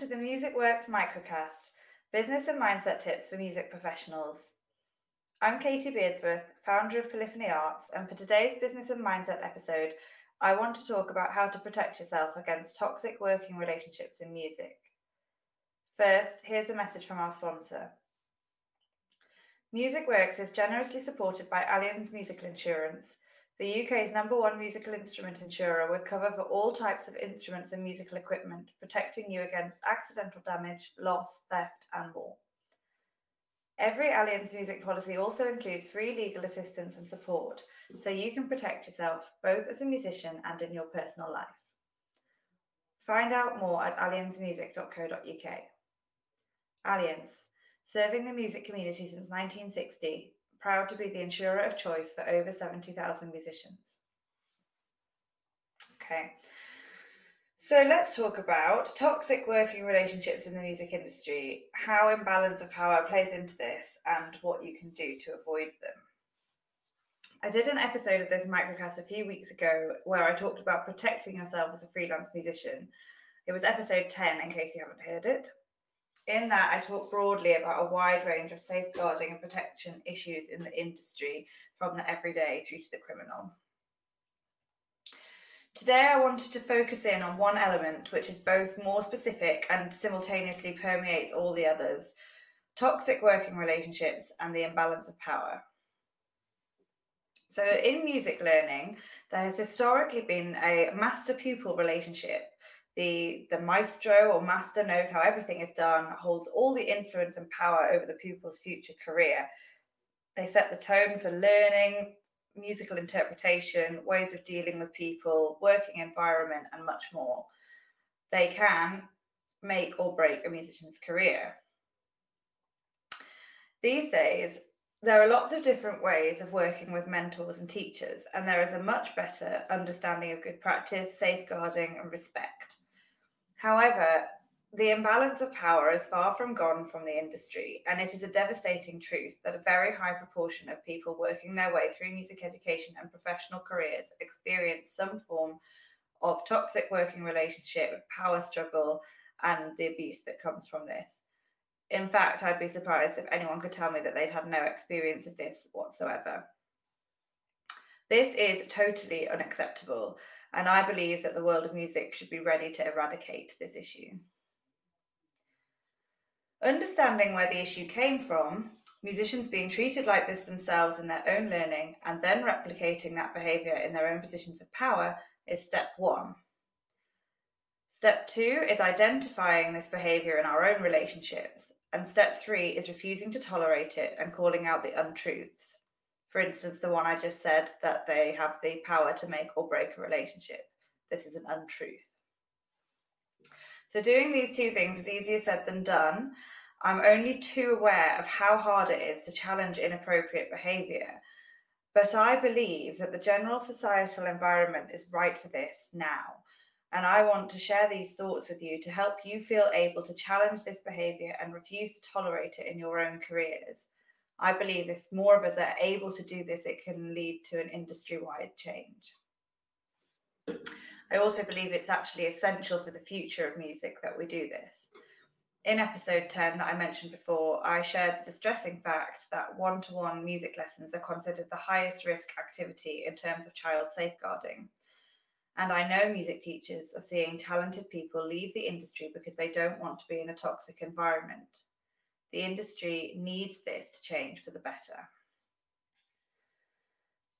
to the Music Works microcast, business and mindset tips for music professionals. I'm Katie Beardsworth, founder of Polyphony Arts, and for today's business and mindset episode, I want to talk about how to protect yourself against toxic working relationships in music. First, here's a message from our sponsor. Music Works is generously supported by Allianz Musical Insurance, the UK's number one musical instrument insurer with cover for all types of instruments and musical equipment, protecting you against accidental damage, loss, theft, and more. Every Allianz music policy also includes free legal assistance and support, so you can protect yourself both as a musician and in your personal life. Find out more at allianzmusic.co.uk. Allianz, serving the music community since 1960, proud to be the insurer of choice for over 70,000 musicians. Okay, so let's talk about toxic working relationships in the music industry, how imbalance of power plays into this, and what you can do to avoid them. I did an episode of this microcast a few weeks ago where I talked about protecting yourself as a freelance musician. It was episode 10, in case you haven't heard it. In that, I talk broadly about a wide range of safeguarding and protection issues in the industry, from the everyday through to the criminal. Today, I wanted to focus in on one element which is both more specific and simultaneously permeates all the others toxic working relationships and the imbalance of power. So, in music learning, there has historically been a master pupil relationship the the maestro or master knows how everything is done holds all the influence and power over the pupil's future career. They set the tone for learning musical interpretation ways of dealing with people working environment and much more. They can make or break a musician's career. These days there are lots of different ways of working with mentors and teachers, and there is a much better understanding of good practice, safeguarding, and respect. However, the imbalance of power is far from gone from the industry, and it is a devastating truth that a very high proportion of people working their way through music education and professional careers experience some form of toxic working relationship, power struggle, and the abuse that comes from this in fact, I'd be surprised if anyone could tell me that they'd had no experience of this whatsoever. This is totally unacceptable, and I believe that the world of music should be ready to eradicate this issue. Understanding where the issue came from, musicians being treated like this themselves in their own learning, and then replicating that behaviour in their own positions of power is step one. Step two is identifying this behaviour in our own relationships and step three is refusing to tolerate it and calling out the untruths. For instance, the one I just said that they have the power to make or break a relationship. This is an untruth. So, doing these two things is easier said than done. I'm only too aware of how hard it is to challenge inappropriate behaviour. But I believe that the general societal environment is right for this now. And I want to share these thoughts with you to help you feel able to challenge this behavior and refuse to tolerate it in your own careers. I believe if more of us are able to do this, it can lead to an industry wide change. I also believe it's actually essential for the future of music that we do this. In episode 10 that I mentioned before, I shared the distressing fact that one to one music lessons are considered the highest risk activity in terms of child safeguarding. And I know music teachers are seeing talented people leave the industry because they don't want to be in a toxic environment. The industry needs this to change for the better.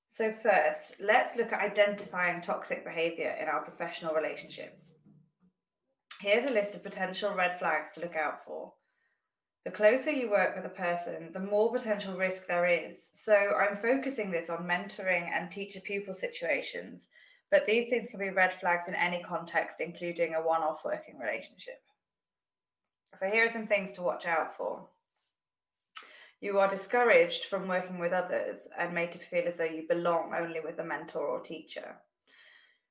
So, first, let's look at identifying toxic behaviour in our professional relationships. Here's a list of potential red flags to look out for. The closer you work with a person, the more potential risk there is. So, I'm focusing this on mentoring and teacher pupil situations but these things can be red flags in any context, including a one off working relationship. So, here are some things to watch out for. You are discouraged from working with others and made to feel as though you belong only with a mentor or teacher.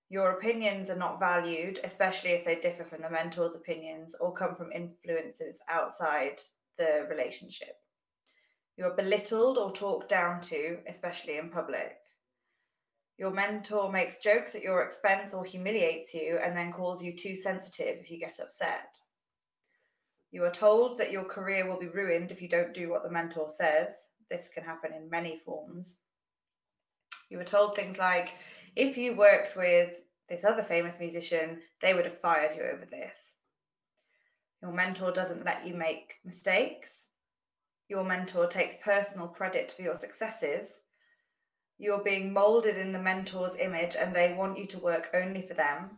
Your opinions are not valued, especially if they differ from the mentor's opinions or come from influences outside the relationship. You're belittled or talked down to, especially in public. Your mentor makes jokes at your expense or humiliates you and then calls you too sensitive if you get upset. You are told that your career will be ruined if you don't do what the mentor says. This can happen in many forms. You were told things like, if you worked with this other famous musician, they would have fired you over this. Your mentor doesn't let you make mistakes. Your mentor takes personal credit for your successes. You're being molded in the mentor's image and they want you to work only for them.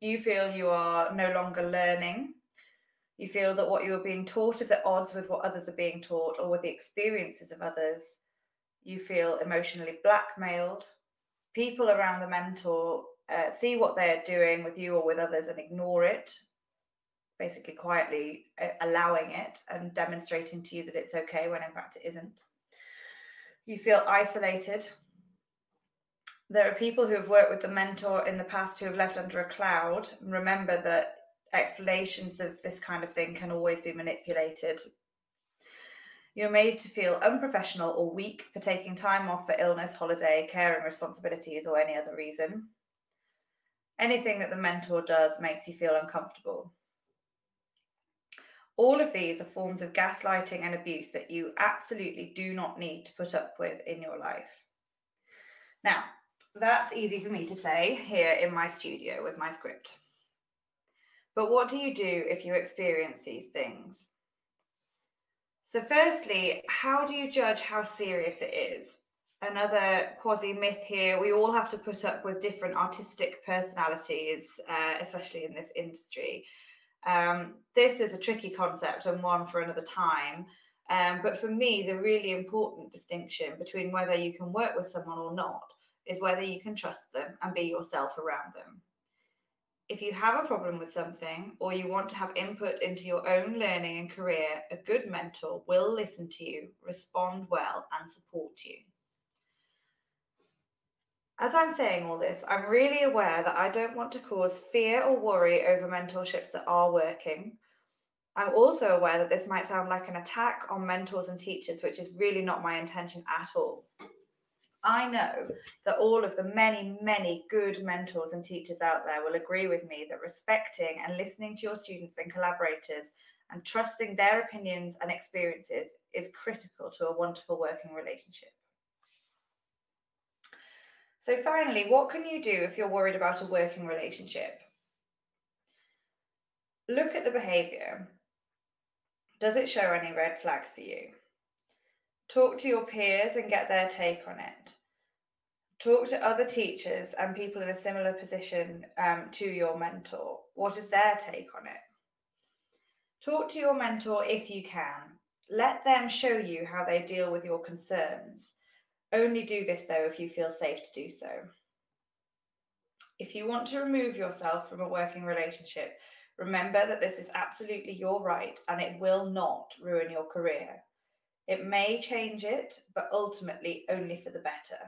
You feel you are no longer learning. You feel that what you are being taught is at odds with what others are being taught or with the experiences of others. You feel emotionally blackmailed. People around the mentor uh, see what they're doing with you or with others and ignore it basically quietly uh, allowing it and demonstrating to you that it's okay when in fact it isn't. You feel isolated. There are people who have worked with the mentor in the past who have left under a cloud. Remember that explanations of this kind of thing can always be manipulated. You're made to feel unprofessional or weak for taking time off for illness, holiday, caring responsibilities, or any other reason. Anything that the mentor does makes you feel uncomfortable. All of these are forms of gaslighting and abuse that you absolutely do not need to put up with in your life. Now, that's easy for me to say here in my studio with my script. But what do you do if you experience these things? So, firstly, how do you judge how serious it is? Another quasi myth here we all have to put up with different artistic personalities, uh, especially in this industry. Um, this is a tricky concept and one for another time. Um, but for me, the really important distinction between whether you can work with someone or not is whether you can trust them and be yourself around them. If you have a problem with something or you want to have input into your own learning and career, a good mentor will listen to you, respond well, and support you. As I'm saying all this, I'm really aware that I don't want to cause fear or worry over mentorships that are working. I'm also aware that this might sound like an attack on mentors and teachers, which is really not my intention at all. I know that all of the many, many good mentors and teachers out there will agree with me that respecting and listening to your students and collaborators and trusting their opinions and experiences is critical to a wonderful working relationship. So, finally, what can you do if you're worried about a working relationship? Look at the behaviour. Does it show any red flags for you? Talk to your peers and get their take on it. Talk to other teachers and people in a similar position um, to your mentor. What is their take on it? Talk to your mentor if you can. Let them show you how they deal with your concerns. Only do this though if you feel safe to do so. If you want to remove yourself from a working relationship, remember that this is absolutely your right and it will not ruin your career. It may change it, but ultimately only for the better.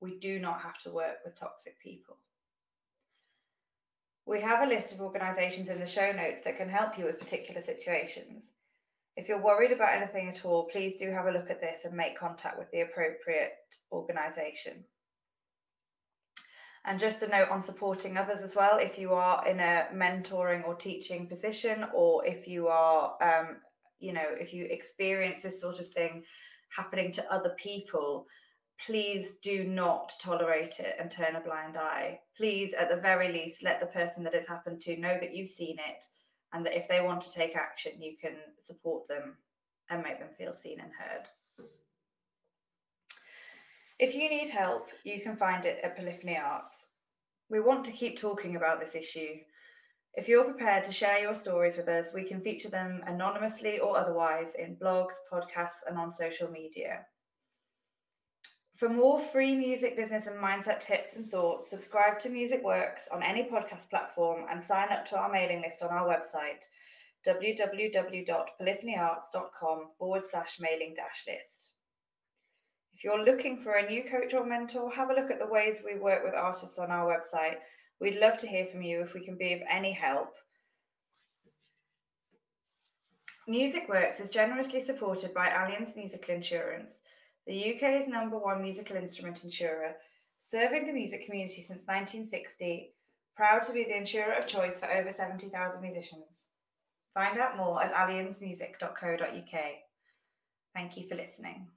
We do not have to work with toxic people. We have a list of organisations in the show notes that can help you with particular situations. If you're worried about anything at all, please do have a look at this and make contact with the appropriate organisation. And just a note on supporting others as well. If you are in a mentoring or teaching position, or if you are, um, you know, if you experience this sort of thing happening to other people, please do not tolerate it and turn a blind eye. Please, at the very least, let the person that it's happened to know that you've seen it and that if they want to take action, you can support them and make them feel seen and heard. If you need help, you can find it at Polyphony Arts. We want to keep talking about this issue. If you're prepared to share your stories with us, we can feature them anonymously or otherwise in blogs, podcasts, and on social media. For more free music business and mindset tips and thoughts, subscribe to Music Works on any podcast platform and sign up to our mailing list on our website, www.polyphonyarts.com forward slash mailing dash list. If you're looking for a new coach or mentor, have a look at the ways we work with artists on our website. We'd love to hear from you if we can be of any help. Music Works is generously supported by Allianz Musical Insurance the UK's number one musical instrument insurer, serving the music community since 1960, proud to be the insurer of choice for over 70,000 musicians. Find out more at allianzmusic.co.uk. Thank you for listening.